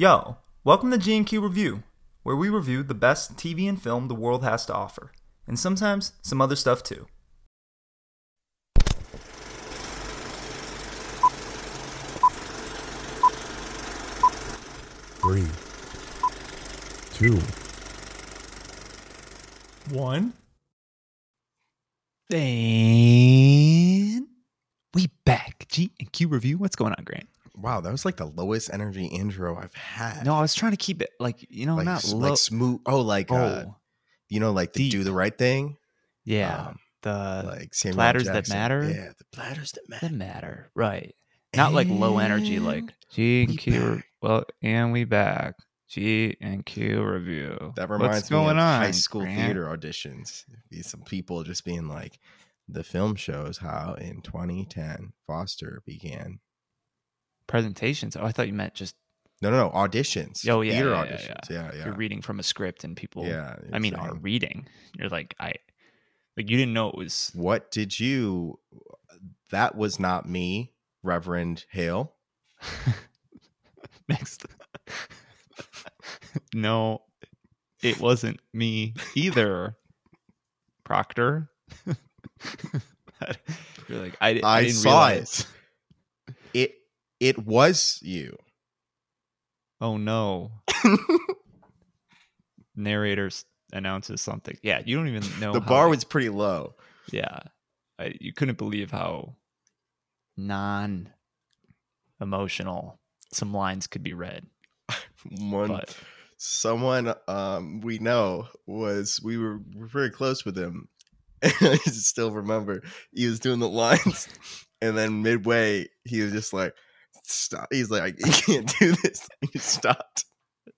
Yo, welcome to G&Q Review, where we review the best TV and film the world has to offer, and sometimes some other stuff too. Three, two, One. And we back. G and Q review. What's going on, Grant? Wow, that was like the lowest energy intro I've had. No, I was trying to keep it like you know, like, not low. like smooth. Oh, like oh, uh, you know, like the do the right thing. yeah. um, the like Samuel platters that matter? Yeah, the platters that matter. that matter, right? Not like low energy, like And G and Q. back. Well, and we back. G and Q review. That reminds What's me going of on? high school Grant? theater auditions. Some people just being like, the film shows how in 2010 Foster began. Presentations. Oh, I thought you meant just No, no, no, auditions. Oh, yeah, theater yeah, yeah, auditions. Yeah, yeah. you're reading from a script and people. yeah, I mean, are reading. You're like I, like you didn't know it was what did you? That was not me, Reverend Hale. next. no, it wasn't me either, Proctor. You're like I, I, I, didn't saw realize. it. It was you. Oh no! Narrators announces something. Yeah, you don't even know the bar they- was pretty low. yeah I, you couldn't believe how non emotional some lines could be read One but someone um we know was we were, we were very close with him. I still remember he was doing the lines, and then midway he was just like, "Stop!" He's like, "You can't do this." He stopped.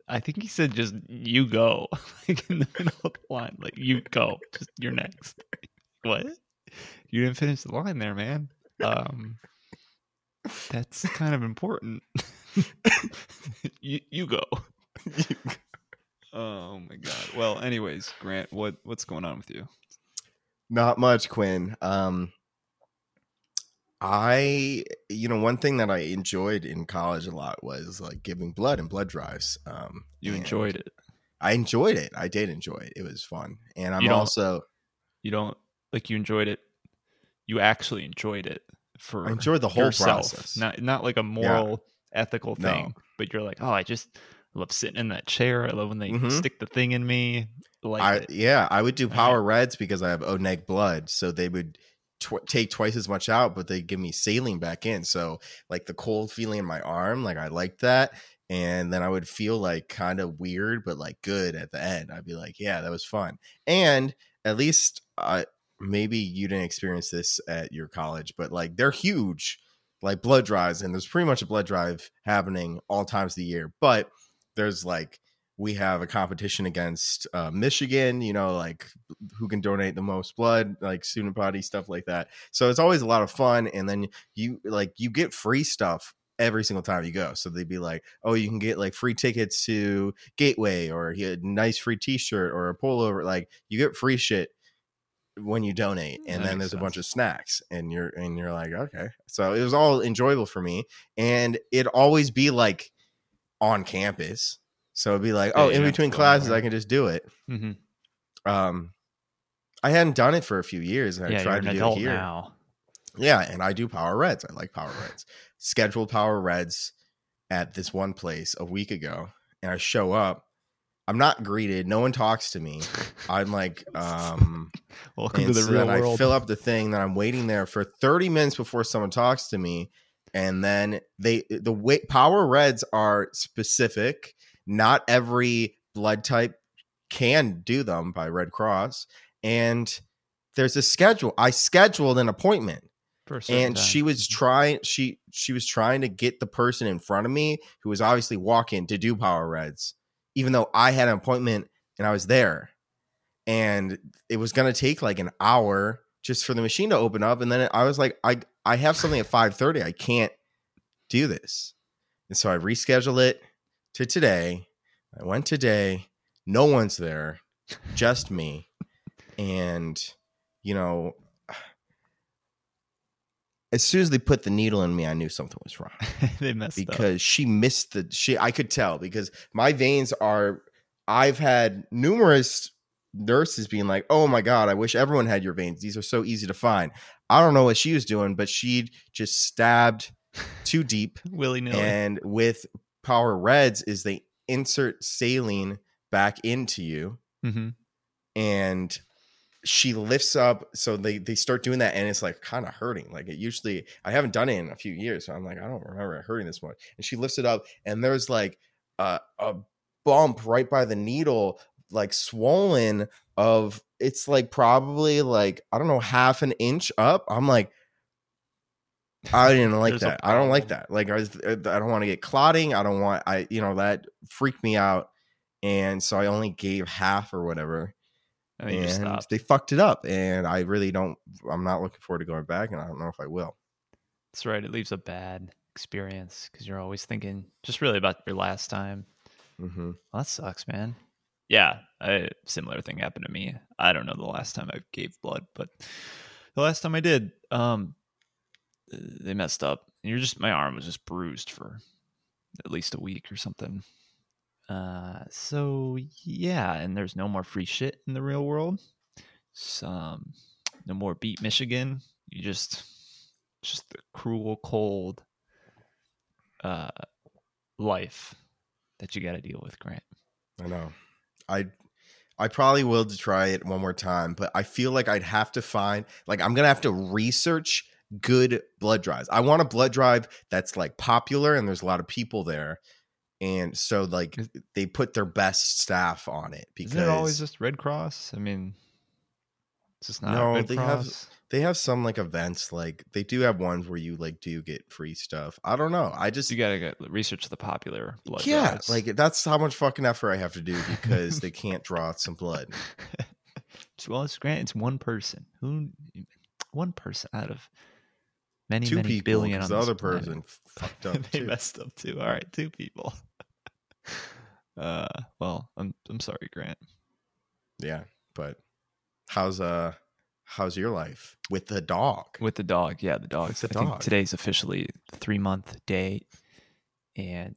i think he said just you go. Like in the middle of the line like you go. Just you're next. What? You didn't finish the line there man. Um that's kind of important. You you go. Oh my god. Well anyways grant what what's going on with you? Not much, Quinn. Um, I, you know, one thing that I enjoyed in college a lot was like giving blood and blood drives. Um, you enjoyed it I enjoyed it. I did enjoy it. It was fun, and I'm You also you don't like you enjoyed it you actually enjoyed it for I enjoyed the whole yourself process. not not like a moral ethical No. thing but you're like oh i just love sitting in that chair i love when they Mhm. stick the thing in me like I yeah, I would do Right. power reds because I have O neg blood, so they would tw- take twice as much out, but they give me saline back in. So like the cold feeling in my arm, like I liked that, and then I would feel like kind of weird, but like good at the end. I'd be like, yeah, that was fun, and at least I maybe you didn't experience this at your college, but like they're huge, like blood drives, and there's pretty much a blood drive happening all times of the year, but there's like we have a competition against uh, Michigan, you know, like who can donate the most blood, like student body stuff like that. So it's always a lot of fun. And then you like you get free stuff every single time you go. So they'd be like, oh, you can get like free tickets to Gateway or a nice free T-shirt or a pullover. Like you get free shit when you donate, and That then there's a bunch of snacks, and you're and you're like, okay. So it was all enjoyable for me, and it'd always be like on campus. So it'd be like, oh, you in don't have to between classes. I can just do it. Mhm. Um, I hadn't done it for a few years, and yeah I tried to do it here. now Yeah, and I do power reds. I like power reds. Scheduled power reds at this one place a week ago, and I show up. I'm not greeted. No one talks to me. I'm like, um, welcome to the so real then world I fill up the thing. Then I'm waiting there for 30 minutes before someone talks to me, and then they the way power reds are specific. Not every blood type can do them by Red Cross, and there's a schedule. I scheduled an appointment for a certain and time. she was mm-hmm. trying she she was trying to get the person in front of me who was obviously walking to do power reds even though i had an appointment and i was there and it was going to take like an hour just for the machine to open up and then i was like i i have something at 5.30 i can't do this and so i rescheduled it to today i went today no one's there just me and you know as soon as they put the needle in me, I knew something was wrong they messed up. because she missed the she. I could tell because my veins are. I've had numerous nurses being like, "Oh my god, I wish everyone had your veins. These are so easy to find." I don't know what she was doing, but she just stabbed too deep. willy nilly. And with Power Reds, is they insert saline back into you, hmm and she lifts up. So they they start doing that, and it's like kind of hurting. Like it usually, I haven't done it in a few years, so I'm like, I don't remember it hurting this much. And she lifts it up, and there's like a, a bump right by the needle, like swollen. Of it's like probably like I don't know half an inch up. I'm like. I didn't like that. I don't like that. Like I, was, I don't want to get clotting. I don't want. I you know that freaked me out, and so I only gave half or whatever And then just and they fucked it up and i really don't i'm not looking forward to going back and i don't know if i will That's right. It leaves a bad experience because you're always thinking just really about your last time. mm-hmm. Well, that sucks, man. Yeah, a similar thing happened to me. I don't know the last time I gave blood, but the last time I did, um, they messed up. And You're just my arm was just bruised for at least a week or something. Uh, so yeah, and there's no more free shit in the real world. Some no more beat Michigan. You just just the cruel cold uh life that you got to deal with, Grant. i know i i probably will try it one more time but i feel like i'd have to find like i'm gonna have to research good blood drives i want a blood drive that's like popular and there's a lot of people there and so like Is- they put their best staff on it because Isn't it always just Red Cross? I mean, it's just not No, Red they have- they have some like events like they do have ones where you like do get free stuff i don't know i just you gotta get, research the popular blood. yeah drives. like that's how much fucking effort i have to do because they can't draw some blood well, it's Grant. It's one person. Who? One person out of many, two many people billion. on the this other planet. person fucked up they too. messed up too. All right, two people. uh, well, I'm I'm sorry, Grant. yeah but how's uh how's your life with the dog With the dog, yeah, the dogs. the I think dog. today's officially three month date, and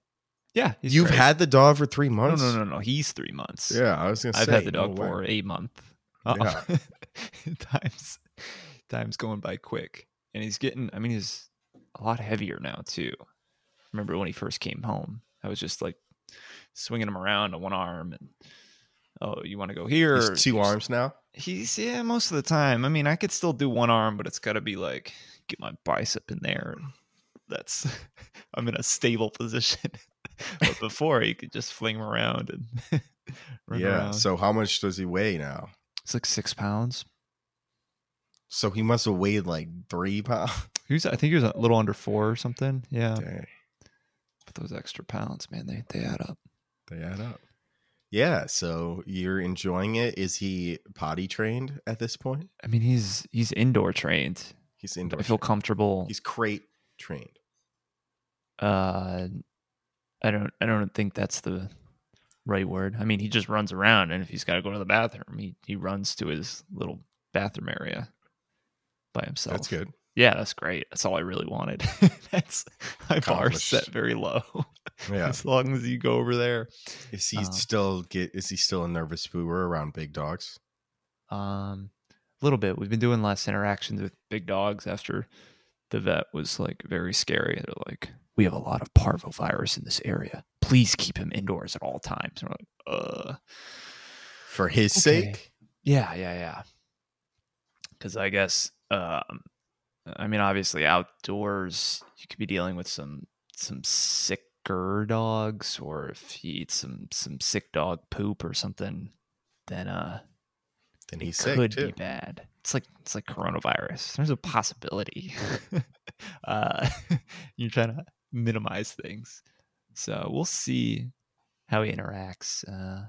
yeah, he's you've great. had the dog for three months no, no, no. No. He's three months. yeah i was gonna I've say had the no dog way. for a month. Yeah. times time's going by quick. And he's getting I mean he's a lot heavier now too. Remember when he first came home? I was just like swinging him around on one arm and oh, you want to go here? He's two just- arms now He's yeah, most of the time. I mean, I could still do one arm, but it's got to be like get my bicep in there. And that's I'm in a stable position. but before, he could just fling him around and run yeah around. so how much does he weigh now It's like six pounds. So he must have weighed like three pounds He was, I think he was a little under four or something. Yeah, Dang. but those extra pounds, man, they they add up. They add up. Yeah, so you're enjoying it. Is he potty trained at this point? I mean, he's he's indoor trained. He's indoor. I feel trained. comfortable. He's crate trained. uh, I don't I don't think that's the right word. I mean, he just runs around, and if he's got to go to the bathroom, he he runs to his little bathroom area by himself. That's good. Yeah, that's great. That's all I really wanted. that's my bar set very low. Yeah. as long as you go over there. Is he Uh, still get? Is he still a nervous pooer around big dogs? Um, a little bit. We've been doing less interactions with big dogs after the vet was like very scary. They're like, "We have a lot of parvovirus in this area. Please keep him indoors at all times." And we're like, "Uh, For his Okay. sake, yeah, yeah, yeah." Because I guess, um, I mean, obviously, outdoors you could be dealing with some some sicker dogs, or if he eats some some sick dog poop or something, then uh then he's sick could too. be bad. It's like it's like coronavirus. There's a possibility. uh, you're trying to minimize things, so we'll see how he interacts uh,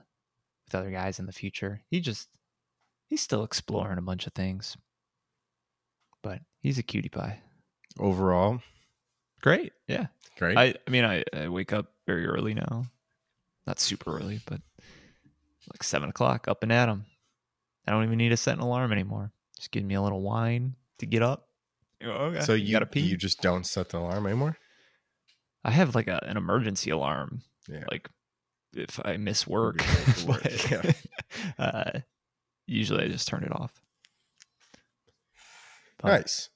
with other guys in the future. He just he's still exploring a bunch of things, but he's a cutie pie. Overall, Great, yeah. great. I I mean I, I wake up very early now, not super early, but like seven o'clock up and at 'em. I don't even need to set an alarm anymore. Just give me a little wine to get up, Oh, okay. So you gotta pee. you just don't set the alarm anymore? I have like a, an emergency alarm. Yeah. Like if I miss work, You're late for work, but, yeah. uh, usually I just turn it off. But Nice.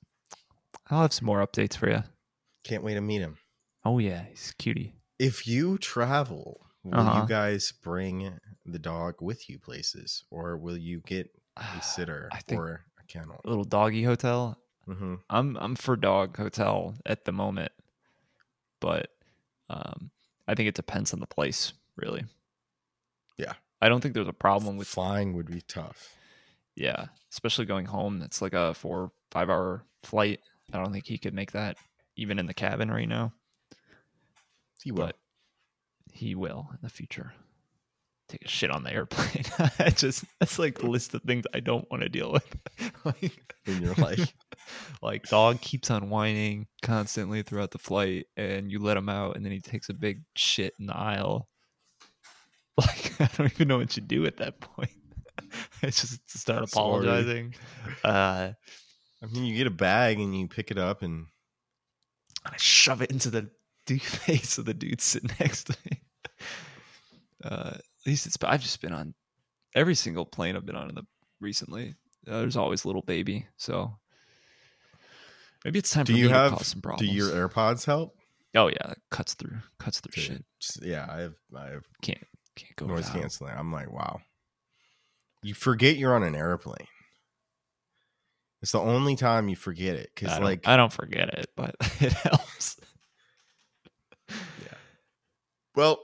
I'll have some more updates for you. Can't wait to meet him. Oh yeah, he's cutie. If you travel, will Uh-huh. you guys bring the dog with you places, or will you get a sitter or a kennel? A little doggy hotel. hmm I'm I'm for dog hotel at the moment, but um, I think it depends on the place, really. Yeah. I don't think there's a problem with Flying would be tough. Yeah, especially going home. It's like a four five hour flight. I don't think he could make that even in the cabin right now, He will. but he will in the future. Take a shit on the airplane. I just that's like the list of things I don't want to deal with. like, when you're like, like dog keeps on whining constantly throughout the flight and you let him out and then he takes a big shit in the aisle like i don't even know what you do at that point just start Sorry. apologizing uh I mean, you get a bag and you pick it up, and and i shove it into the dude face of the dude sitting next to me uh at least it's i've just been on every single plane i've been on in the recently uh, there's always little baby so maybe it's time do for you have to cause some problems. do your AirPods help? Oh yeah, it cuts through, cuts through Okay. shit. Yeah, I have I have Can't can't go noise without. canceling. I'm like, wow. You forget you're on an airplane. It's the only time you forget it because, like, I don't forget it, but it helps. Yeah. Well,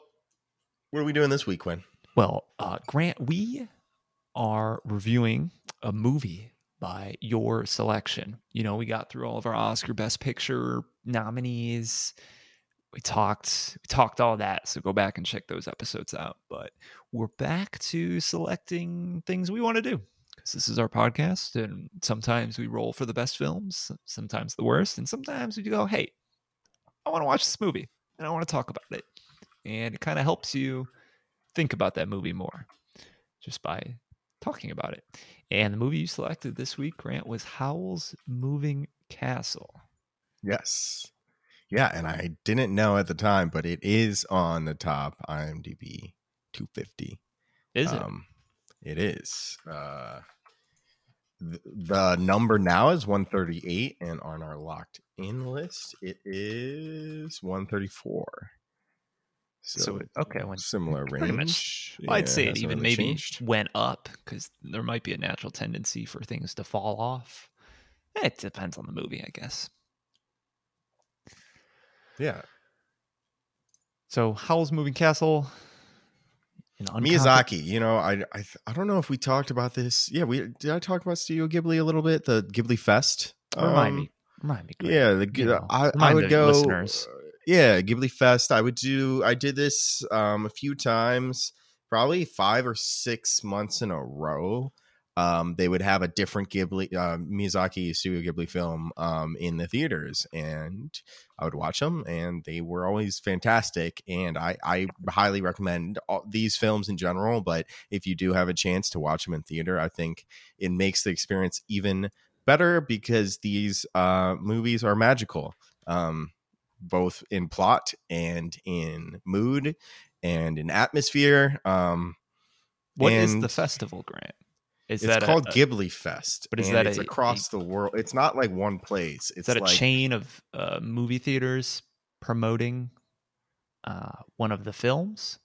what are we doing this week, Quinn? Well, uh, Grant, we are reviewing a movie by your selection. You know, we got through all of our Oscar Best Picture nominees. We talked, we talked all that. So go back and check those episodes out. But we're back to selecting things we want to do because this is our podcast, and sometimes we roll for the best films, sometimes the worst, and sometimes we go, "Hey, I want to watch this movie and I want to talk about it," and it kind of helps you think about that movie more just by talking about it. And the movie you selected this week, Grant, was Howl's Moving Castle. Yes. Yeah, and I didn't know at the time, but it is on the top IMDb 250. Is it? Um, it is. Uh, th- the number now is 138, and on our locked in list, it is 134. So it- okay, when- similar pretty much- range. Well, I'd say it even really maybe changed. went up because there might be a natural tendency for things to fall off. It depends on the movie, I guess. Yeah, So Howl's Moving Castle. Miyazaki. You know, I I I don't know if we talked about this. Yeah, we did. I talk about Studio Ghibli a little bit. The Ghibli Fest. Remind Um, me. Remind me. Yeah, the You know, I, I would go. listeners. uh, Yeah, Ghibli Fest. I would do. I did this um, a few times, probably five or six months in a row. Um, they would have a different Ghibli uh, Miyazaki Studio Ghibli film um, in the theaters, and I would watch them, and they were always fantastic. And I, I highly recommend all, these films in general. But if you do have a chance to watch them in theater, I think it makes the experience even better because these uh, movies are magical, um, both in plot and in mood and in atmosphere. Um, What is and the festival, Grant? Is it's that called a, Ghibli Fest, but is that it's a- across the world? It's not like one place. Is It's that a like chain of uh, movie theaters promoting uh, one of the films?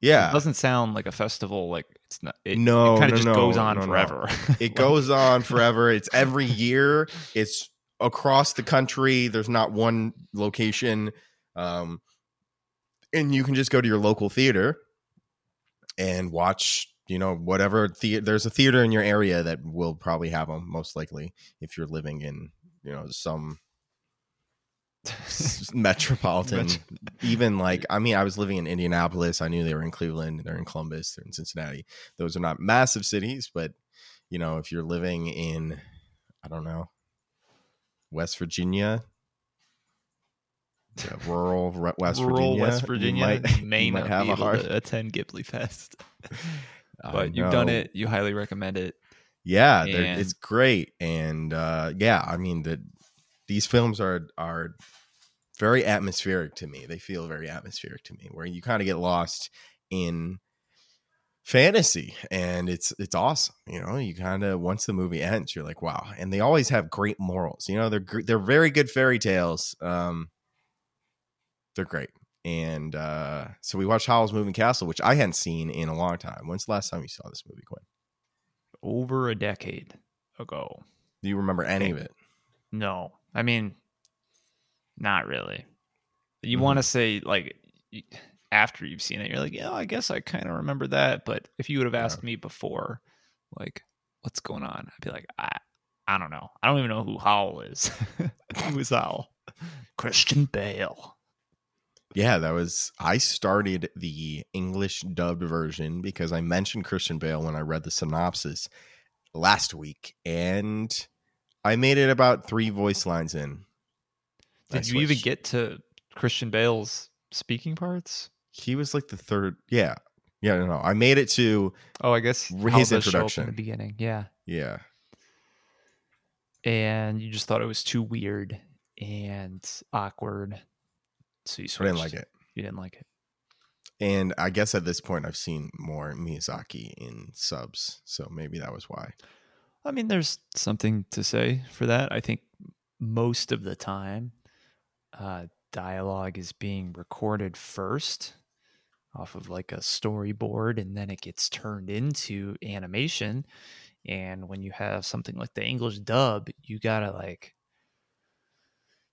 yeah. It doesn't sound like a festival. Like it's not. It, No, it kind no, of just no, goes on no, no. forever. It Like, goes on forever. It's every year. It's across the country. There's not one location. Um, and you can just go to your local theater and watch, you know, whatever theater. There's a theater in your area that will probably have them, most likely, if you're living in, you know, some metropolitan. Metro- Even like, I mean, I was living in Indianapolis. I knew they were in Cleveland. They're in Columbus. They're in Cincinnati. Those are not massive cities, but you know, if you're living in, I don't know, West Virginia, yeah, rural West rural Virginia, West you might- you you might have a hard- attend Ghibli Fest, I but you've done it. You highly recommend it. Yeah, And- it's great, and uh, yeah, I mean that these films are are very atmospheric to me. They feel very atmospheric to me, where you kind of get lost in fantasy, and it's it's awesome. You know, you kind of once the movie ends, you're like, wow, and they always have great morals. You know, they're they're very good fairy tales. Um, they're great. And uh, so we watched Howl's Moving Castle, which I hadn't seen in a long time. When's the last time you saw this movie, Quinn? Over a decade ago. Do you remember any of it? No, I mean, not really. You Mhm. want to say like after you've seen it, you're like, yeah, I guess I kind of remember that. But if you would have Yeah. asked me before, like, what's going on, I'd be like, I, I don't know. I don't even know who Howl is. who is Howl? Christian Bale. Yeah, that was. I started the English dubbed version because I mentioned Christian Bale when I read the synopsis last week, and I made it about three voice lines in. I Did you even get to Christian Bale's speaking parts? He was like the third. Yeah, yeah. No, no. I made it to. Oh, I guess His Howl does show up introduction. in the beginning. Yeah, Yeah, and you just thought it was too weird and awkward, so you I didn't like it. You didn't like it. And I guess at this point, I've seen more Miyazaki in subs, so maybe that was why. I mean, there's something to say for that. I think most of the time, uh, dialogue is being recorded first off of like a storyboard, and then it gets turned into animation. And when you have something like the English dub, you gotta like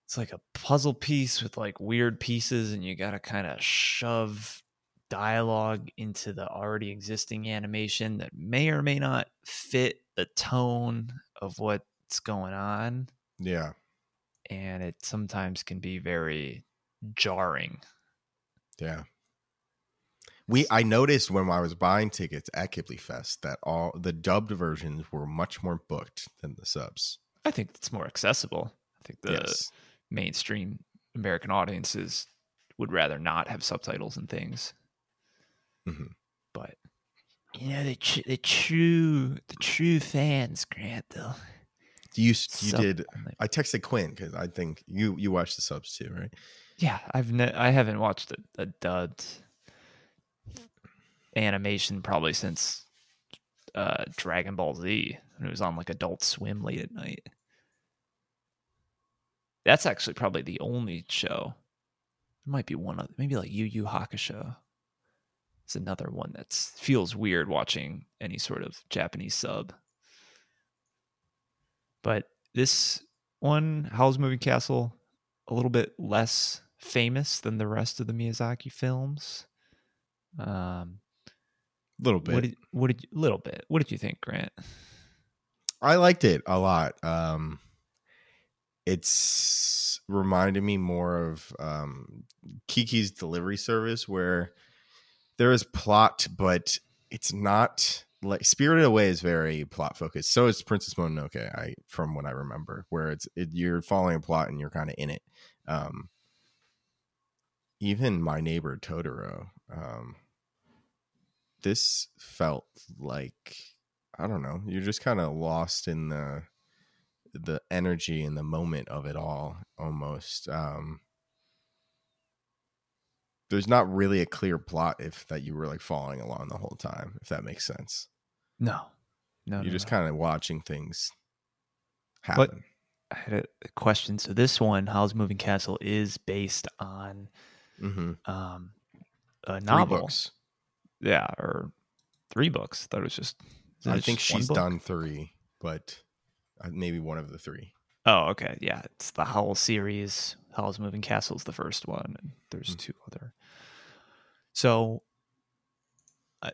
it's like a puzzle piece with like weird pieces, and you gotta kind of shove dialogue into the already existing animation that may or may not fit the tone of what's going on. Yeah, and it sometimes can be very jarring. Yeah. We I noticed when I was buying tickets at Ghibli Fest that all the dubbed versions were much more booked than the subs. i think it's more accessible. I think the yes, mainstream american audiences would rather not have subtitles and things Mhm. but you know the tr- the true the true fans grant though you you sub- did. I texted Quinn because I think you you watched the subs too, right? Yeah, I've ne- I haven't watched a, a dubbed animation probably since uh, Dragon Ball Z. And it was on like Adult Swim late at night. That's actually probably the only show. There might be one other, maybe like Yu Yu Hakusho. It's another one that feels weird watching any sort of Japanese sub. But this one, Howl's Moving Castle, a little bit less famous than the rest of the Miyazaki films. Um, A little bit. what did what did you, little bit? What did you think, Grant? I liked it a lot. Um, it's reminded me more of um, Kiki's Delivery Service, where there is plot, but it's not like Spirited Away is very plot focused. So is Princess Mononoke. I from what I remember, where it's it, you're following a plot and you're kind of in it. Um, even my neighbor Totoro. Um, this felt like I don't know. You're just kind of lost in the the energy and the moment of it all almost. Um there's not really a clear plot if that you were like following along the whole time, if that makes sense. No, no, You're no, just no. kind of watching things happen But-. I had a question. So this one, Howl's Moving Castle, is based on hmm um, a Three novel. books. Yeah, or three books. that was just. I think she's done three, but maybe one of the three. Oh, okay. Yeah, it's the Howl series. Howl's Moving Castle is the first one, and there's Mm. two other. So, I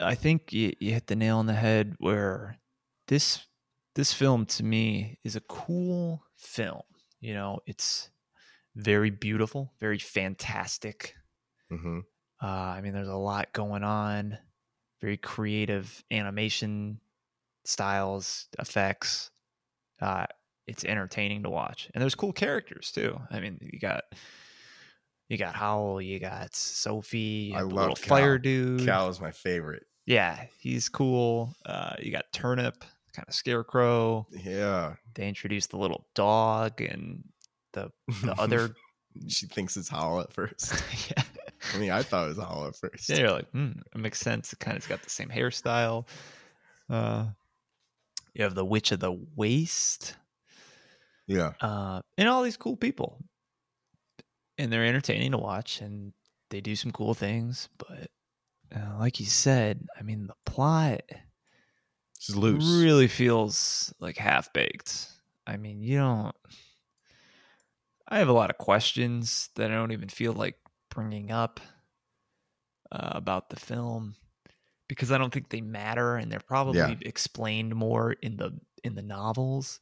I think you, you hit the nail on the head where this this film to me is a cool film. You know, it's very beautiful, very fantastic. hmm Uh, I mean, there's a lot going on. Very creative animation styles, effects. Uh, it's entertaining to watch, and there's cool characters too. I mean, you got you got Howl, you got Sophie, you I love little fire dude. Cal is my favorite. Yeah, he's cool. Uh, you got Turnip, kind of scarecrow. Yeah. They introduced the little dog and the the other. she thinks it's Howl at first. yeah. I mean, I thought it was Howl at first. Yeah, you're like, hmm, it makes sense. It kind of's got the same hairstyle. Uh, you have the Witch of the Waste, Yeah. uh, and all these cool people, and they're entertaining to watch, and they do some cool things. But uh, like you said, I mean, the plot It's loose. really feels like half baked. I mean, you don't. I have a lot of questions that I don't even feel like bringing up uh, about the film because I don't think they matter, and they're probably Yeah. explained more in the in the novels.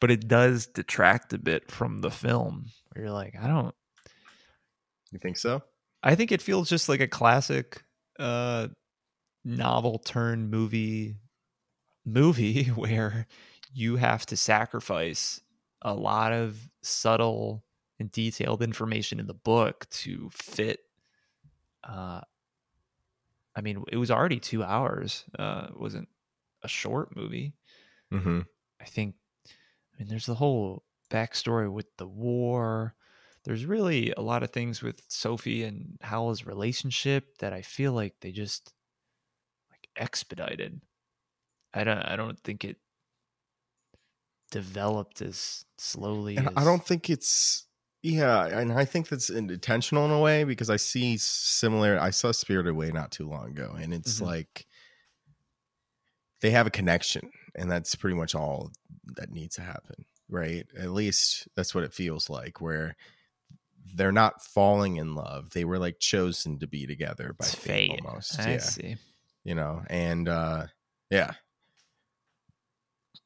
But it does detract a bit from the film. Where you're like, I don't. You think so? I think it feels just like a classic uh novel turn movie movie where you have to sacrifice a lot of subtle and detailed information in the book to fit uh I mean it was already 2 hours uh it wasn't a short movie Mm-hmm. I think, I mean, there's the whole backstory with the war. There's really a lot of things with Sophie and Howl's relationship that I feel like they just like expedited. I don't. I don't think it developed as slowly. And as, I don't think it's yeah, and I think that's intentional in a way because I see similar. I saw Spirited Away not too long ago, and it's Mhm. like they have a connection, and that's pretty much all that needs to happen, right? At least that's what it feels like. Where they're not falling in love; they were like chosen to be together by fate, fate. almost. I yeah, see. you know, and uh, yeah,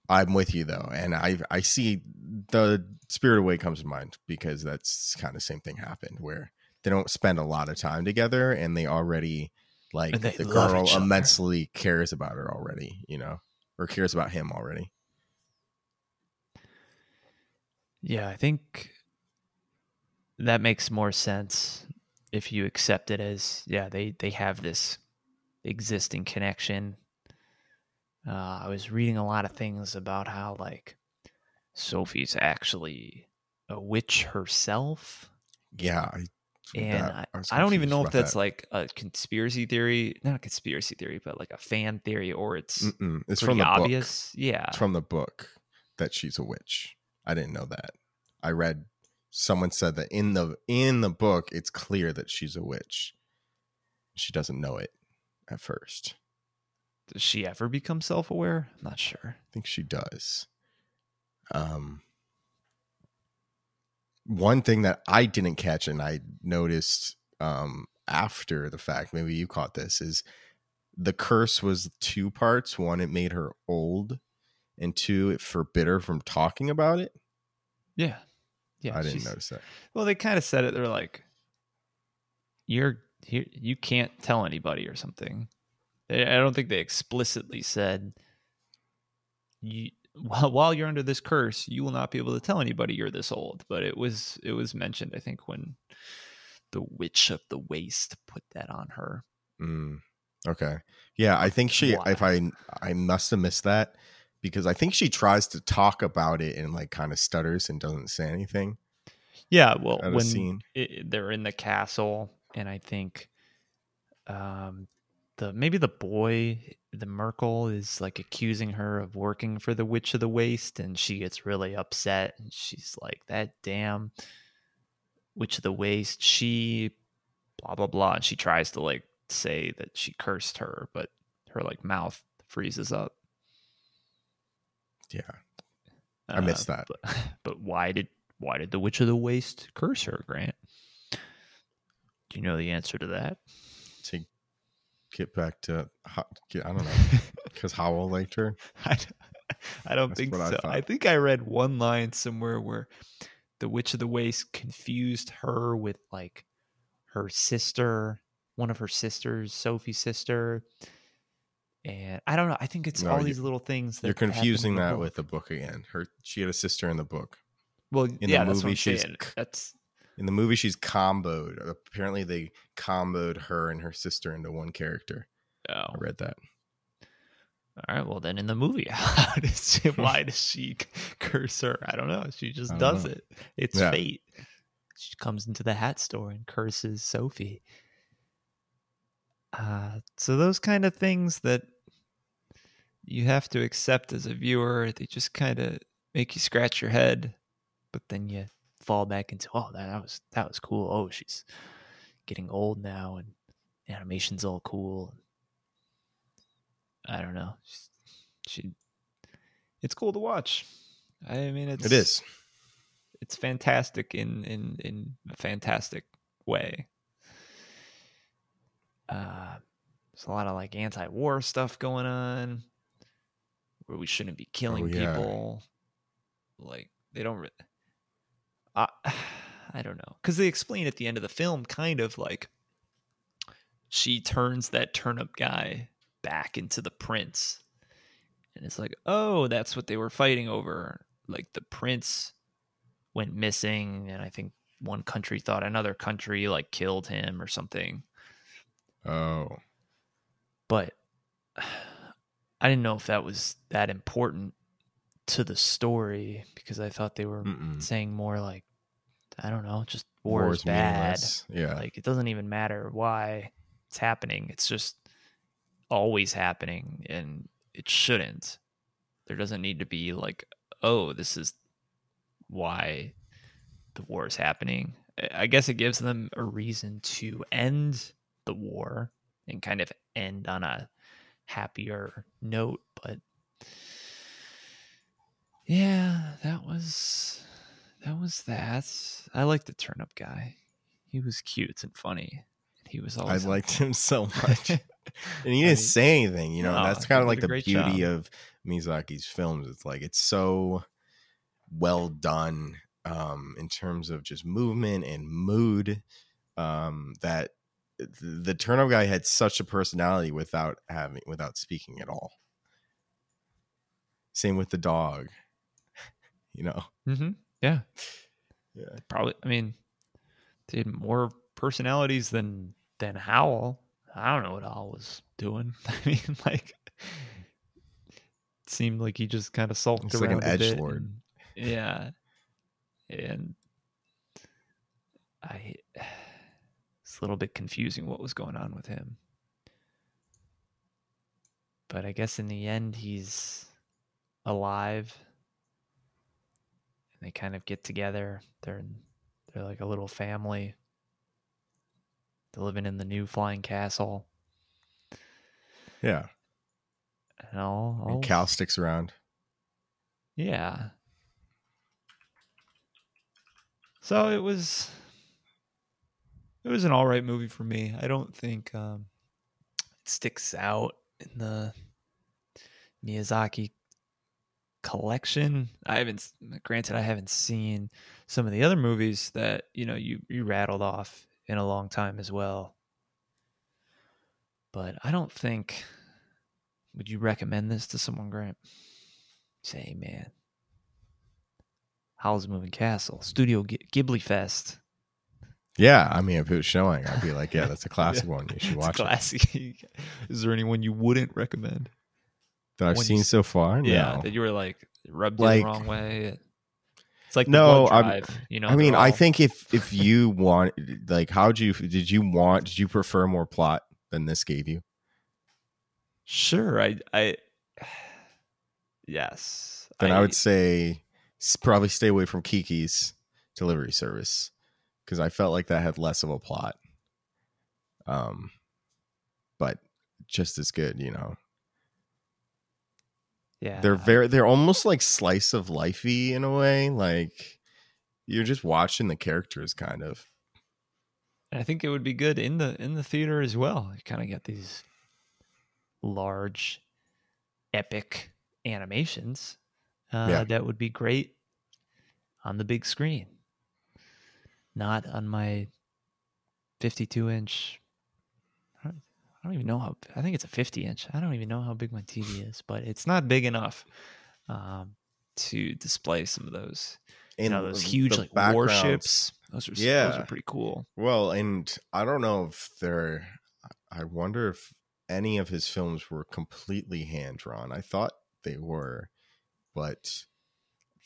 I'm with you though, and I I see the Spirit Away comes to mind because that's kind of same thing happened where they don't spend a lot of time together and they already like they the girl immensely cares about her already, you know, or cares about him already. Yeah, I think that makes more sense if you accept it as yeah, they they have this existing connection. Uh, I was reading a lot of things about how like Sophie's actually a witch herself, Yeah, I, and that- I, was I don't even know if that's that. like a conspiracy theory, not a conspiracy theory, but like a fan theory, or it's Mm-mm. it's from the obvious. Yeah. It's from the book that she's a witch. I didn't know that. I read someone said that in the in the book it's clear that she's a witch. She doesn't know it at first. Does she ever become self-aware? I'm not sure. I think she does. Um, one thing that I didn't catch and I noticed um, after the fact, maybe you caught this, is the curse was two parts. One, it made her old, and two, it forbid her from talking about it. Yeah, yeah. I didn't notice that. Well, they kind of said it. They're like, "You're here. You can't tell anybody or something." I don't think they explicitly said, "You while, while you're under this curse, you will not be able to tell anybody you're this old." But it was it was mentioned. I think when the witch of the waste put that on her. Mm, okay. Yeah, I think she. If I, I must have missed that because I think she tries to talk about it and like kind of stutters and doesn't say anything Yeah, well, when it, they're in the castle, and I think um, the maybe the boy, the Markl, is like accusing her of working for the Witch of the Waste, and she gets really upset, and she's like, "That damn Witch of the Waste, she blah blah blah," and she tries to like say that she cursed her, but her like mouth freezes up. Yeah. I missed Uh, that. But, but why did why did the Witch of the Waste curse her, Grant? Do you know the answer to that? to get back to I don't know because Howl liked her. I don't That's think what I so. I, thought. think I read one line somewhere where the Witch of the Waste confused her with like her sister, one of her sisters, Sophie's sister. And I don't know. I think it's No, all you- these little things that You're confusing that book. with the book again. Her she had a sister in the book. well, in the yeah, that's what movie, I'm she's saying. That's In the movie, she's comboed. Apparently, they comboed her and her sister into one character. oh, I read that. All right, well then in the movie, how does she, why does she curse her? I don't know. She just does know. it. It's Yeah. fate. She comes into the hat store and curses Sophie. Uh, so those kind of things that you have to accept as a viewer, they just kind of make you scratch your head, but then you fall back into, oh, that, that was that was cool. Oh, she's getting old now, and animation's all cool. I don't know. She, she it's cool to watch. I mean, it's It is. it's fantastic in in in a fantastic way. Uh, there's a lot of like anti-war stuff going on where we shouldn't be killing yeah. people. Like they don't. Re- I don't know because they explain at the end of the film kind of like she turns that turnip guy back into the prince, and it's like, oh, that's what they were fighting over. Like the prince went missing, and I think one country thought another country like killed him or something. Oh. But I didn't know if that was that important to the story because I thought they were Mm-mm. saying more like I don't know, just war is bad. Yeah. Like it doesn't even matter why it's happening. It's just always happening and it shouldn't. There doesn't need to be like, oh, this is why the war is happening. I guess it gives them a reason to end the war and kind of end on a happier note, but yeah, that was that was that. I liked the turnip guy. He was cute and funny. He was I always on liked him so much. and he didn't say anything, you know. no, that's kind of like the beauty job. of Miyazaki's films. It's like it's so well done um in terms of just movement and mood um that th- the turnip guy had such a personality without having without speaking at all. Same with the dog. You know. hmm Yeah, Yeah. probably. I mean, they had more personalities than than Howl. I don't know what Howl was doing. I mean, like, it seemed like he just kind of sulked It's like an edge a bit edgelord. and- Yeah, and I it's a little bit confusing what was going on with him. But I guess in the end, he's alive they kind of get together. They're they're like a little family. They're living in the new flying castle, Yeah. and all, all And Cal sticks around. yeah. So it was it was an all right movie for me. I don't think um, it sticks out in the Miyazaki collection. I haven't granted I haven't seen some of the other movies that, you know, you you rattled off in a long time as well. But I don't think would you recommend this to someone, Grant? Say, man, Howl's Moving Castle, Studio Ghibli Fest. Yeah, I mean, if it was showing, I'd be like, yeah, that's a classic Yeah. one. You should watch classic. Is there anyone you wouldn't recommend? That I've when you seen so far. Yeah, No. that you were like rubbed Like- the wrong way. It's like No, I'm- you know. I mean, they're I think if if you want, like, how'd you did you want? Did you prefer more plot than this gave you? sure. I, I, yes. Then I, would say probably stay away from Kiki's delivery service because I felt like that had less of a plot. Um, but just as good, you know. Yeah, They're very they're almost like slice of lifey in a way, like you're just watching the characters, kind of. I think it would be good in the in the theater as well. You kind of get these large, epic animations uh, Yeah. that would be great on the big screen, not on my 52 inch. I don't- even know how. I think it's a 50 inch. I don't even know how big my TV is, but it's not big enough um, to display some of those. You know, those huge like warships. Those are s- those are pretty cool. Well, and I don't know if they're. I wonder if any of his films were completely hand drawn. I thought they were, but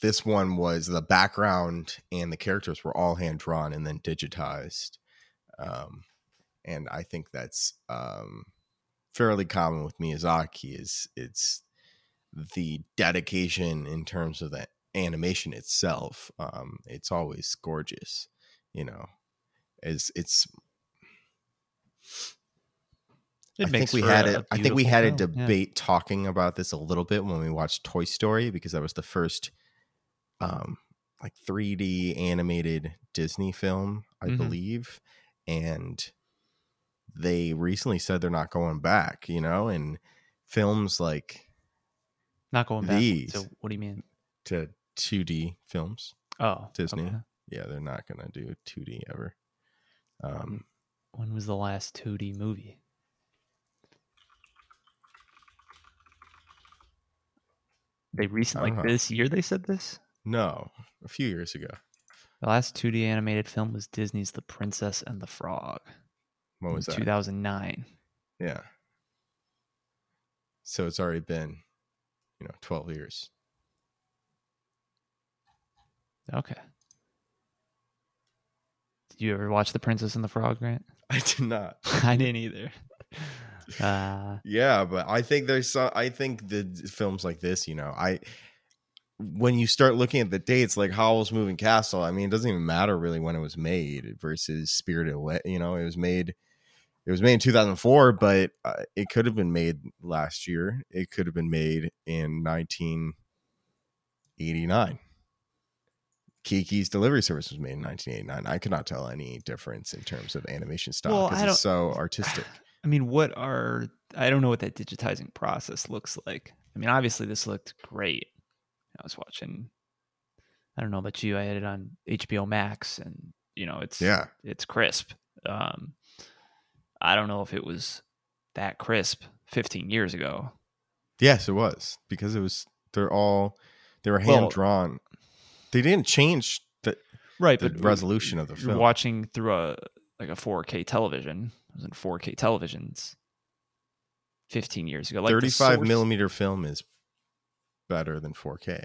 this one was the background and the characters were all hand drawn and then digitized. Um, and I think that's um, fairly common with Miyazaki. Is it's the dedication in terms of the animation itself. Um, it's always gorgeous, you know. As it's, It I think we had a it. I think we had a film, yeah. debate talking about this a little bit when we watched Toy Story because that was the first, um, like 3D animated Disney film, I Mhm. believe, and they recently said they're not going back. You know, and films like Not going back. These. So what do you mean? to 2D films, Oh, Disney. okay. yeah, they're not gonna do 2D ever. Um, When was the last 2D movie? They recently, like this year, they said this. no, a few years ago. The last 2D animated film was Disney's The Princess and the Frog. What was that? 2009. Yeah. So it's already been, you know, 12 years. Okay. Did you ever watch The Princess and the Frog, Grant? I did not. I didn't either. Uh, Yeah, but I think there's some I think the films like this, you know, I when you start looking at the dates like Howl's Moving Castle, I mean, it doesn't even matter really when it was made versus Spirited Away, you know, it was made it was made in 2004, but uh, it could have been made last year. It could have been made in 1989. Kiki's Delivery Service was made in 1989. I could not tell any difference in terms of animation style Well, because I it's so artistic. I mean, what are I don't know what that digitizing process looks like. I mean, obviously this looked great. I was watching. I don't know about you. I had it on HBO Max, and you know, it's Yeah. it's crisp. Um, I don't know if it was that crisp 15 years ago. Yes, it was because it was. They're all they were hand drawn. They didn't change the Right, the but resolution of the film. watching through a like a 4K television. It was in 4K televisions 15 years ago. Like 35 source- millimeter film is better than 4K.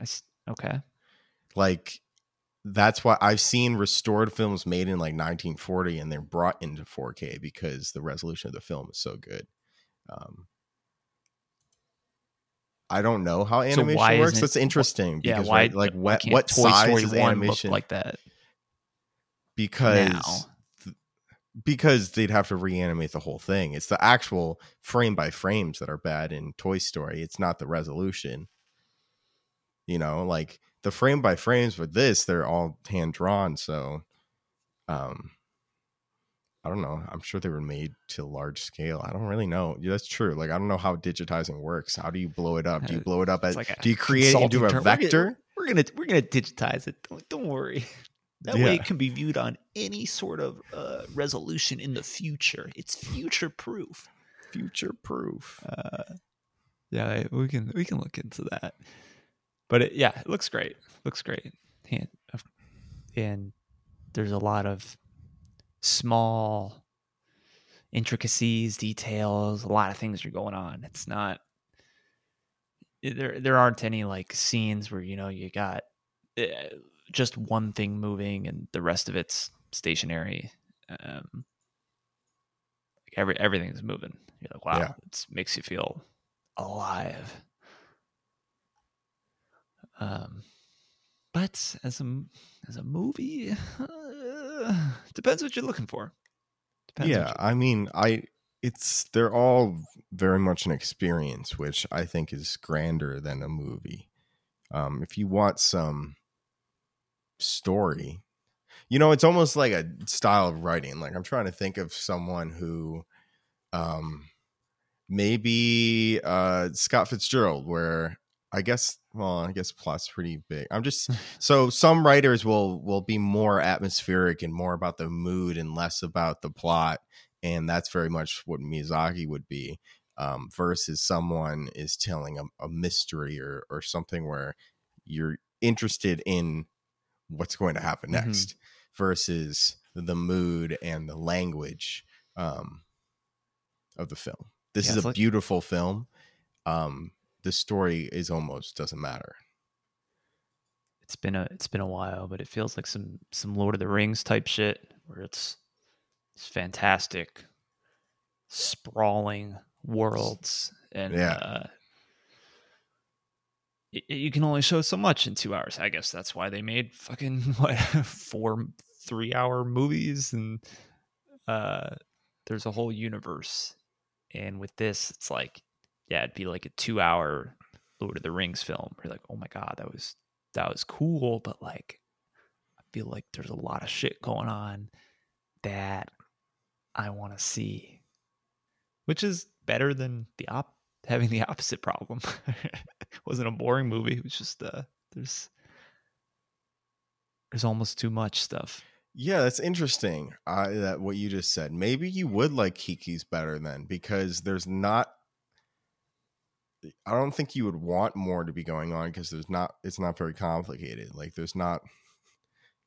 I okay. Like that's why I've seen restored films made in like 1940 and they're brought into 4K because the resolution of the film is so good. Um, I don't know how animation why works. That's interesting Yeah, because why right, like what what Toy size Story is 1 animation like that? because th- because they'd have to reanimate the whole thing. It's the actual frame by frames that are bad in Toy Story. It's not the resolution. You know, like the frame by frames with this, they're all hand drawn. So, um, I don't know. I'm sure they were made to large scale. I don't really know. Yeah, that's true. Like I don't know how digitizing works. How do you blow it up? Do you blow it up as? Like Do you create into a term. Vector? We're gonna we're gonna digitize it. Don't, don't worry. That Yeah. way it can be viewed on any sort of uh, resolution in the future. It's future proof. Future proof. Uh, yeah, we can we can look into that. But it, yeah, it looks great. Looks great. And, and there's a lot of small intricacies, details, a lot of things are going on. It's not there. There aren't any like scenes where you know you got uh, just one thing moving and the rest of it's stationary. Um, every everything's moving. You're like, wow, Yeah. it makes you feel alive. Um, but as a as a movie, uh, depends what you're looking for. Depends yeah i mean i it's they're all very much an experience which i think is grander than a movie um if you want some story you know it's almost like a style of writing like i'm trying to think of someone who um maybe uh scott fitzgerald where i guess well i guess plot's pretty big i'm just so some writers will will be more atmospheric and more about the mood and less about the plot and that's very much what miyazaki would be um, versus someone is telling a, a mystery or or something where you're interested in what's going to happen Mhm. next versus the mood and the language um, of the film. This Yeah, is a like- beautiful film. Um, the story is almost doesn't matter. it's been a it's been a while, but it feels like some some Lord of the Rings type shit where it's it's fantastic, sprawling worlds, and Yeah. uh, y- you can only show so much in two hours. I guess that's why they made fucking what four three hour movies, and uh, there's a whole universe. And with this, it's like, yeah, it'd be like a two hour Lord of the Rings film. You're like, oh my god, that was that was cool, but like I feel like there's a lot of shit going on that I want to see. Which is better than the op having the opposite problem. it wasn't a boring movie. It was just uh there's there's almost too much stuff. Yeah, that's interesting. Uh, that what you just said. Maybe you would like Kiki's better then, because there's not. I don't think you would want more to be going on because there's not. It's not very complicated. Like there's not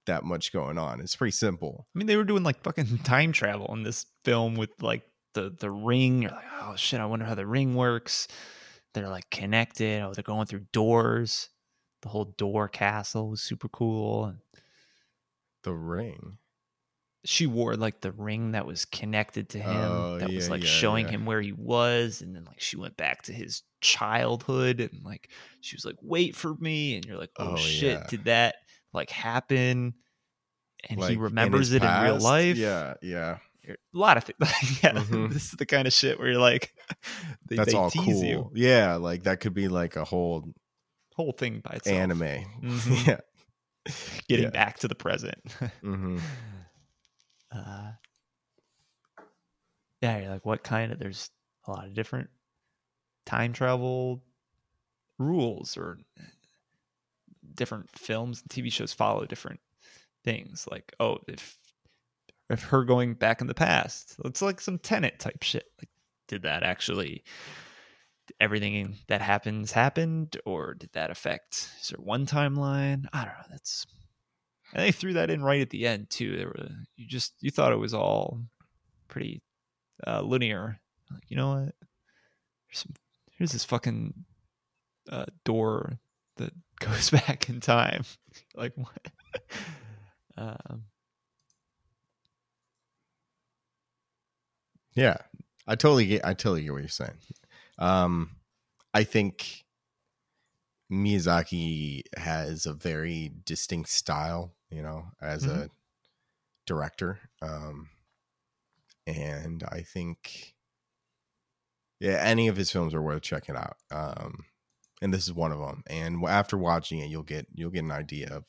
that much going on. It's pretty simple. I mean, they were doing like fucking time travel in this film with like the the ring. You're like, oh shit, I wonder how the ring works. They're like connected. Oh, they're going through doors. The whole door castle was super cool. The ring. she wore like the ring that was connected to him Oh, that was like yeah, showing yeah. him where he was and then like she went back to his childhood and like she was like wait for me and you're like oh, Oh, shit yeah. did that like happen and Like, he remembers his it in real life Yeah, yeah. a lot of things yeah Mhm. this is the kind of shit where you're like they, That's they all tease cool. you Yeah, like that could be like a whole whole thing by itself anime. Mhm. yeah. getting yeah. back to the present hmm uh, yeah, you're like, what kind of? There's a lot of different time travel rules, or different films and TV shows follow different things. Like, oh, if if her going back in the past, it's like some Tenet type shit. Like, did that actually? Everything that happens happened, or did that affect? Is there one timeline? I don't know. That's and they threw that in right at the end too. There were you just you thought it was all pretty uh, linear. Like you know what? Here's, some, here's this fucking uh, door that goes back in time. like what? um, Yeah, I totally get. I totally get what you're saying. Um, I think Miyazaki has a very distinct style, you know, as a Mhm. director. Um, and I think, yeah, any of his films are worth checking out. Um, and this is one of them. And after watching it, you'll get you'll get an idea of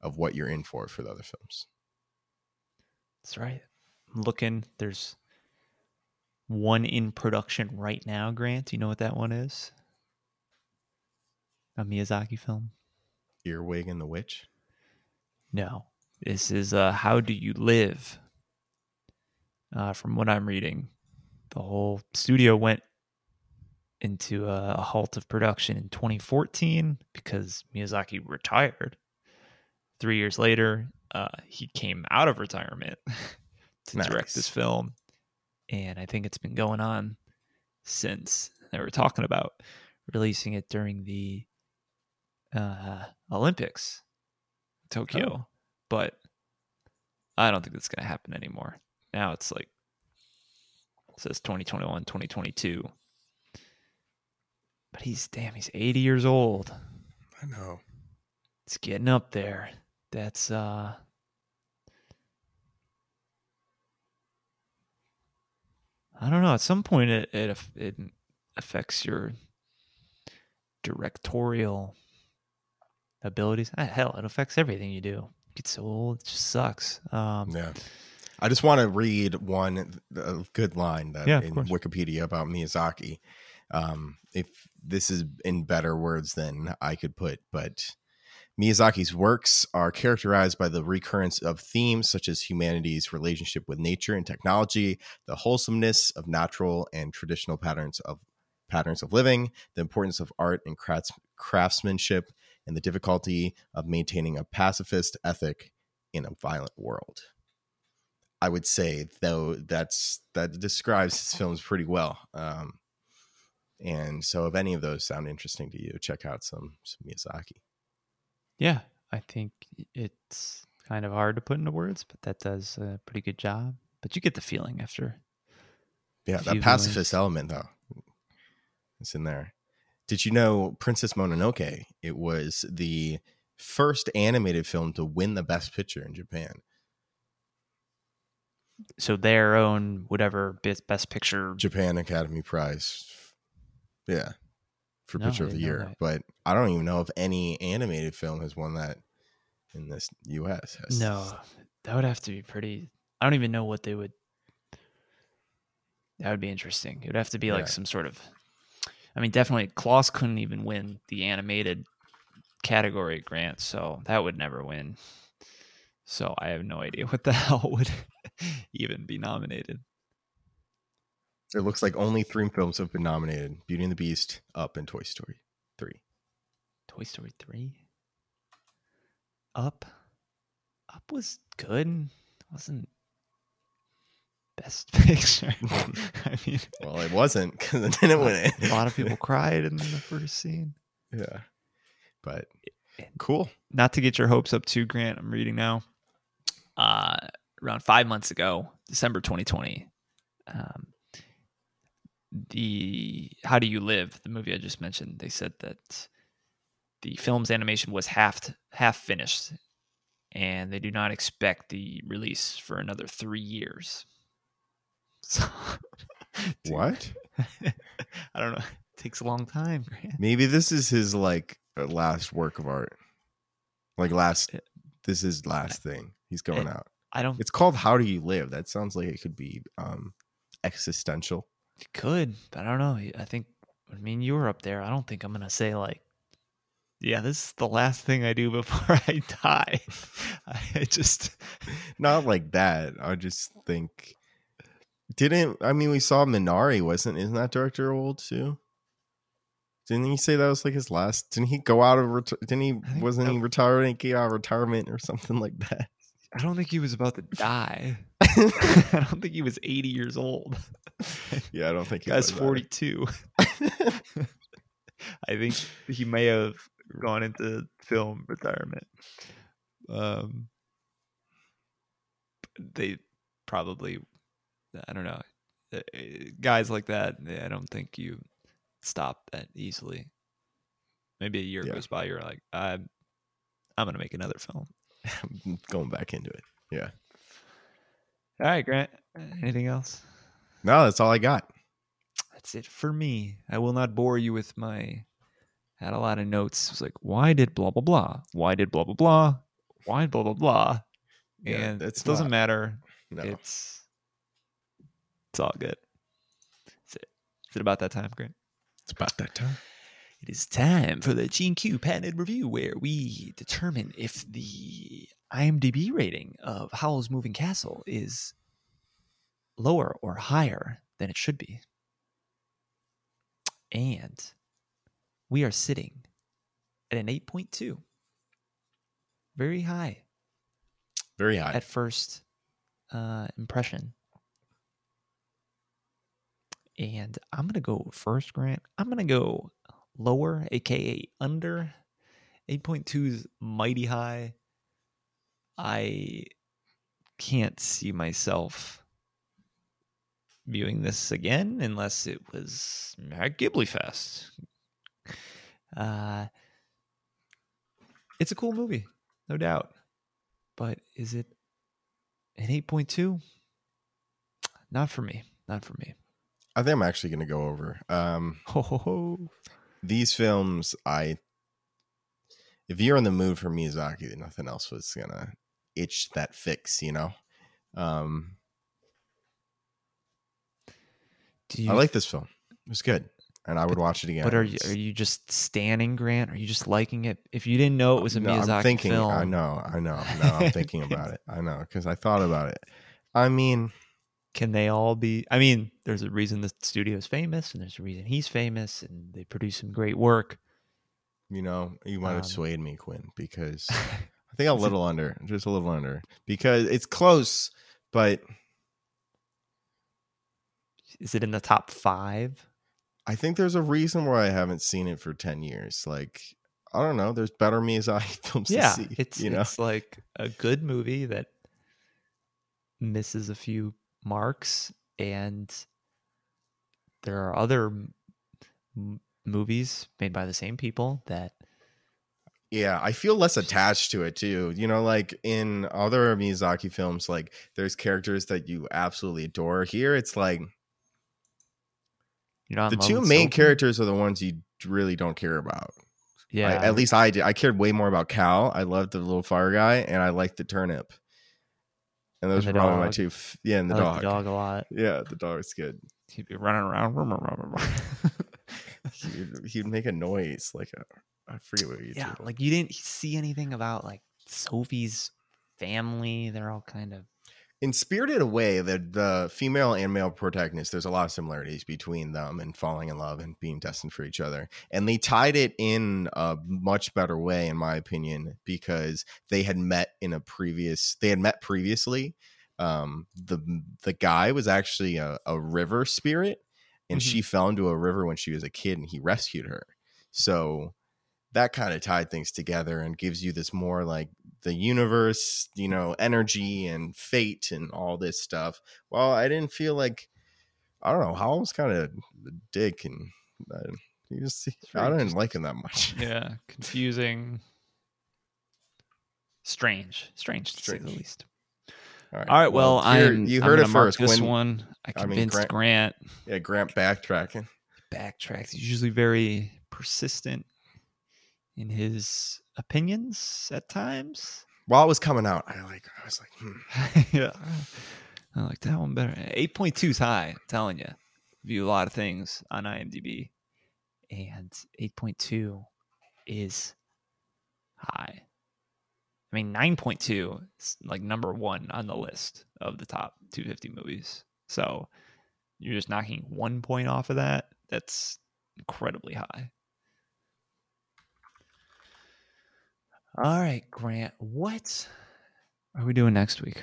of what you're in for for the other films. that's right. I'm looking. There's one in production right now. Grant, you know what that one is? A Miyazaki film. Earwig and the Witch. No, this is uh, How Do You Live? Uh, from what I'm reading, the whole studio went into a, a halt of production in 2014 because Miyazaki retired. Three years later, uh, he came out of retirement to direct this film. And I think it's been going on since. They were talking about releasing it during the uh, Olympics, Tokyo, but I don't think that's going to happen anymore. Now it's like says 2021, 2022. But he's damn, he's 80 years old. I know. It's getting up there. That's uh I don't know. At some point, it it it affects your directorial abilities. Ah, hell, it affects everything you do. It gets so old, it just sucks. Um, Yeah. I just want to read one a good line that Yeah, in course. Wikipedia about Miyazaki. Um, if this is in better words than I could put, but Miyazaki's works are characterized by the recurrence of themes such as humanity's relationship with nature and technology, the wholesomeness of natural and traditional patterns of patterns of living, the importance of art and crafts, craftsmanship, and the difficulty of maintaining a pacifist ethic in a violent world. I would say though that's that describes his films pretty well. Um, and so, if any of those sound interesting to you, check out some, some Miyazaki. Yeah, I think it's kind of hard to put into words, but that does a pretty good job. But you get the feeling after. Yeah, that pacifist element though, it's in there. Did you know Princess Mononoke? It was the first animated film to win the Best Picture in Japan. So their own whatever best picture. Japan Academy Prize. Yeah. For No, picture of the year. But I don't even know if any animated film has won that in this US. Has- No, that would have to be pretty. I don't even know what they would. That would be interesting. It would have to be like Yeah. some sort of. I mean, definitely, Klaus couldn't even win the animated category grant, so that would never win. So I have no idea what the hell would even be nominated. It looks like only three films have been nominated Beauty and the Beast, Up, and Toy Story 3. Toy Story 3? Up? Up was good. Wasn't best picture. I mean, Well, it wasn't because it didn't win it. a lot of people cried in the first scene. yeah. But cool. Not to get your hopes up too, Grant. I'm reading now. Uh, around five months ago, December 2020, um, the How Do You Live, the movie I just mentioned, they said that the film's animation was half half finished, and they do not expect the release for another three years. So, dude, What? I don't know. It takes a long time, Grant. Maybe this is his like uh, last work of art. Like last, this is last thing. He's going out. I don't It's called How Do You Live? That sounds like it could be um existential. It could, but I don't know. I think, I mean, you were up there. I don't think I'm going to say, like, yeah, this is the last thing I do before I die. I just, Not like that. I just think didn't I mean we saw Minari, wasn't isn't that director old too? Didn't he say that was like his last? Didn't he go out of reti- didn't he wasn't he that- retiring get out of retirement or something like that? I don't think he was about to die. I don't think he was 80 years old. yeah, I don't think he Guy's was 42. I think he may have gone into film retirement. Um, they probably, I don't know, Uh, uh, guys like that. I don't think you stop that easily. Maybe a year Yeah. goes by, you're like, I'm, I'm gonna make another film. going back into it. Yeah. All right, Grant. Anything else? No, that's all I got. That's it for me. I will not bore you with my. Had a lot of notes. It was like, why did blah blah blah? Why did blah blah blah? Why blah blah blah? Yeah, and it doesn't not- matter. No. It's it's all good. Is it, is it about that time, Grant? It's about that time. It is time for the G&Q patented review where we determine if the IMDb rating of Howl's Moving Castle is lower or higher than it should be. And we are sitting at an 8.2. Very high Very high. at first uh, impression. And I'm going to go first, Grant. I'm going to go lower, aka under. 8.2 is mighty high. I can't see myself viewing this again unless it was at Ghibli Fest. Uh, it's a cool movie, no doubt. But is it an 8.2? Not for me. Not for me. I think I'm actually going to go over. Um, Ho ho ho. These films, I if you're in the mood for Miyazaki, nothing else was gonna itch that fix, you know. Um, Do you, I like this film. It was good, and I would watch it again. But are you are you just standing Grant? Are you just liking it? If you didn't know it was a No, Miyazaki I'm thinking. film, I know. I know. No, I'm thinking about it. I know because I thought about it. I mean, can they all be? I mean, there's a reason the studio is famous, and there's a reason he's famous, and they produce some great work. you know, you might have Um, swayed me, Quinn, because I think a little under, just a little under, because it's close, but Is it in the top five? I think there's a reason why I haven't seen it for 10 years. Like, I don't know. There's better me Miyazaki films yeah, to see. it's you know, it's like a good movie that misses a few marks, and there are other m- movies made by the same people that yeah, I feel less attached to it too. You know, like in other Miyazaki films, like there's characters that you absolutely adore. Here, it's like the two main Sophie. characters are the ones you really don't care about. Yeah, at least I did. I cared way more about Cal. I loved the little fire guy, and I liked the turnip. And those And were probably my two. F- yeah, and the I dog. like the dog a lot. Yeah, the dog's good. He'd be running around. He'd, he'd make a noise like a, I forget what he yeah, like you didn't see anything about like Sophie's family. They're all kind of In Spirited Away, the the female and male protagonists, there's a lot of similarities between them and falling in love and being destined for each other. And they tied it in a much better way, in my opinion, because they had met in a previous they had met previously. Um, the the guy was actually a, a river spirit, and Mhm. she fell into a river when she was a kid, and he rescued her. So that kind of tied things together and gives you this more like the universe, you know, energy and fate and all this stuff. Well, I didn't feel like I don't know. Howl was kind of a dick and uh, he just I didn't like him that much. yeah confusing, strange, strange to say the least. All right, All right, well, here- I'm you I'm heard it mark first. This when, one, I I mean, convinced Grant- Grant yeah, Grant backtracking. backtracks. He's usually very persistent in his opinions at times. While it was coming out, I like I was like, hmm. yeah. I like that one better. 8.2 is high, I'm telling you. View a lot of things on IMDb. And 8.2 is high. I mean, 9.2 is like number one on the list of the top 250 movies. So you're just knocking one point off of that. That's incredibly high. All right, Grant, what are we doing next week?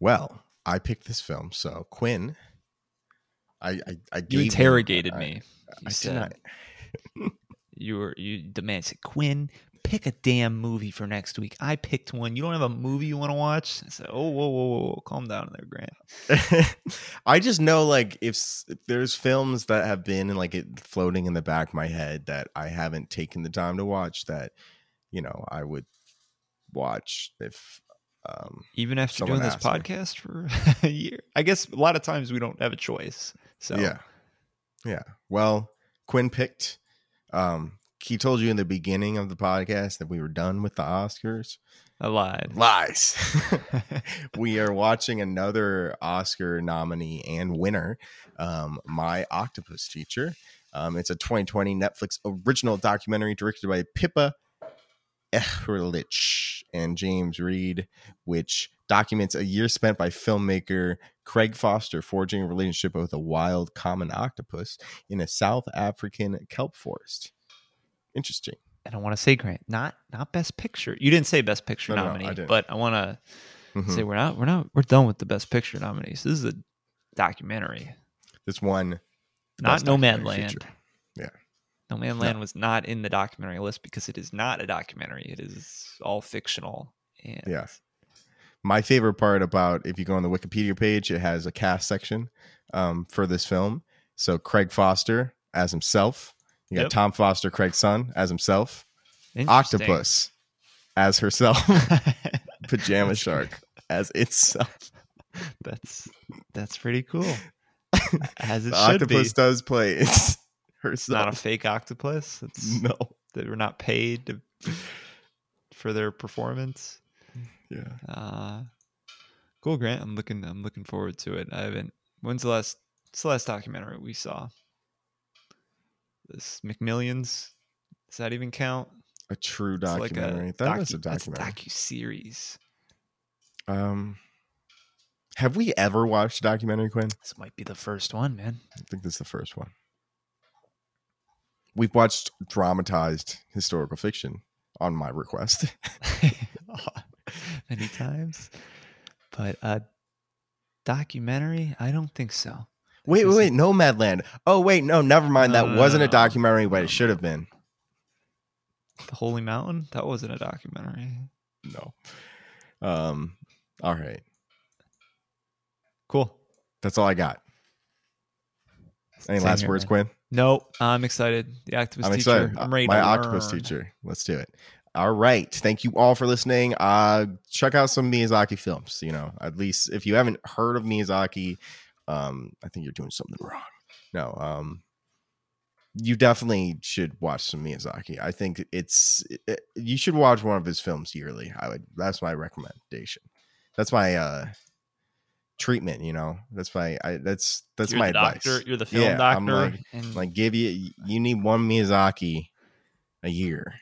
well, I picked this film, so Quinn. I I, I You him- interrogated I- me. You I did said you were you demanded Quinn pick a damn movie for next week. I picked one. You don't have a movie you want to watch? I said, oh whoa whoa whoa, whoa. calm down there, Grant. I just know like if, if there's films that have been like it floating in the back of my head that I haven't taken the time to watch that you know I would watch if um Even after doing this asked me. podcast for a year, I guess a lot of times we don't have a choice. So yeah yeah well Quinn picked um he told you in the beginning of the podcast that we were done with the Oscars I lied. lies we are watching another Oscar nominee and winner, um, My Octopus Teacher. Um, it's a 2020 Netflix original documentary directed by Pippa Ehrlich and James Reed, which documents a year spent by filmmaker Craig Foster forging a relationship with a wild common octopus in a South African kelp forest. Interesting. and I want to say, Grant, not not best picture. You didn't say best picture No, no, no, I nominee, but I want to Mhm. say we're not we're not we're done with the best picture nominees. This is a documentary, This one, not Nomadland. feature. Yeah. Nomadland was not in the documentary list because it is not a documentary. It is all fictional. And Yeah. my favorite part about if you go on the Wikipedia page, it has a cast section um, for this film. So Craig Foster as himself. You got Yep. Tom Foster, Craig's son, as himself. Octopus as herself. Pajama Shark as itself. That's that's pretty cool. As it The should octopus be. does play it's It's herself. not a fake octopus. It's no. they were not paid to, for their performance. Yeah. Uh, cool, Grant. I'm looking. I'm looking forward to it. I haven't. When's the last? What's the last documentary we saw? This McMillions. Does that even count? A true It's like documentary. a that docu- a that's documentary. docu series. um have we ever watched a documentary, Quinn? This might be the first one, man. I think this is the first one. We've watched dramatized historical fiction on my request. many times. But a documentary, I don't think so. Wait, wait, wait. Nomadland. Oh, wait. No, never mind. That no, wasn't a documentary, but it should have been. The Holy Mountain? That wasn't a documentary. No. Um. All right. Cool. That's all I got. Any Same last here, words, man. Quinn? No, I'm excited. The activist I'm teacher. excited. I'm ready My to octopus learn. teacher. Let's do it. All right. Thank you all for listening. Uh check out some Miyazaki films. You know, at least if you haven't heard of Miyazaki, um, I think you're doing something wrong. No, um you definitely should watch some Miyazaki. I think it's it, you should watch one of his films yearly. I would that's my recommendation. That's my uh treatment, you know. That's my I that's that's You're my the advice. doctor. You're the film Yeah, I'm doctor. like- and like give you you need one Miyazaki a year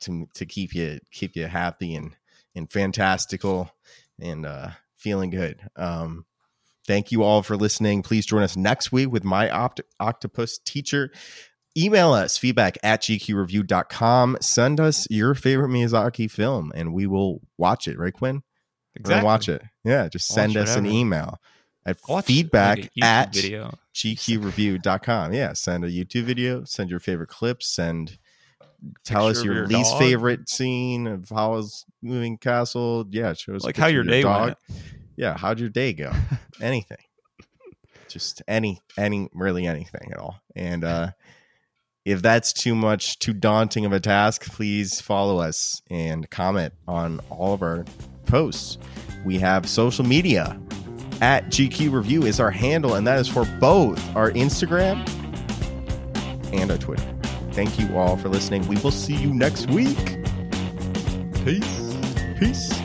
to to keep you keep you happy and and fantastical and uh feeling good. Um thank you all for listening. Please join us next week with my opt- octopus teacher. Email us feedback at gqreview.com. Send us your favorite Miyazaki film and we will watch it, right, Quinn? Exactly. watch it. Yeah, just Watch send us an email at Watch, feedback at video. gqreview.com. Yeah, send a YouTube video, send your favorite clips, send tell us your, your least dog. favorite scene of how was moving castle. Yeah, show us Like how your day dog. went. Yeah, how'd your day go? anything. Just any any really anything at all. And uh if that's too much too daunting of a task, please follow us and comment on all of our posts. We have social media at GQ Review is our handle, and that is for both our Instagram and our Twitter. Thank you all for listening. We will see you next week. Peace. Peace.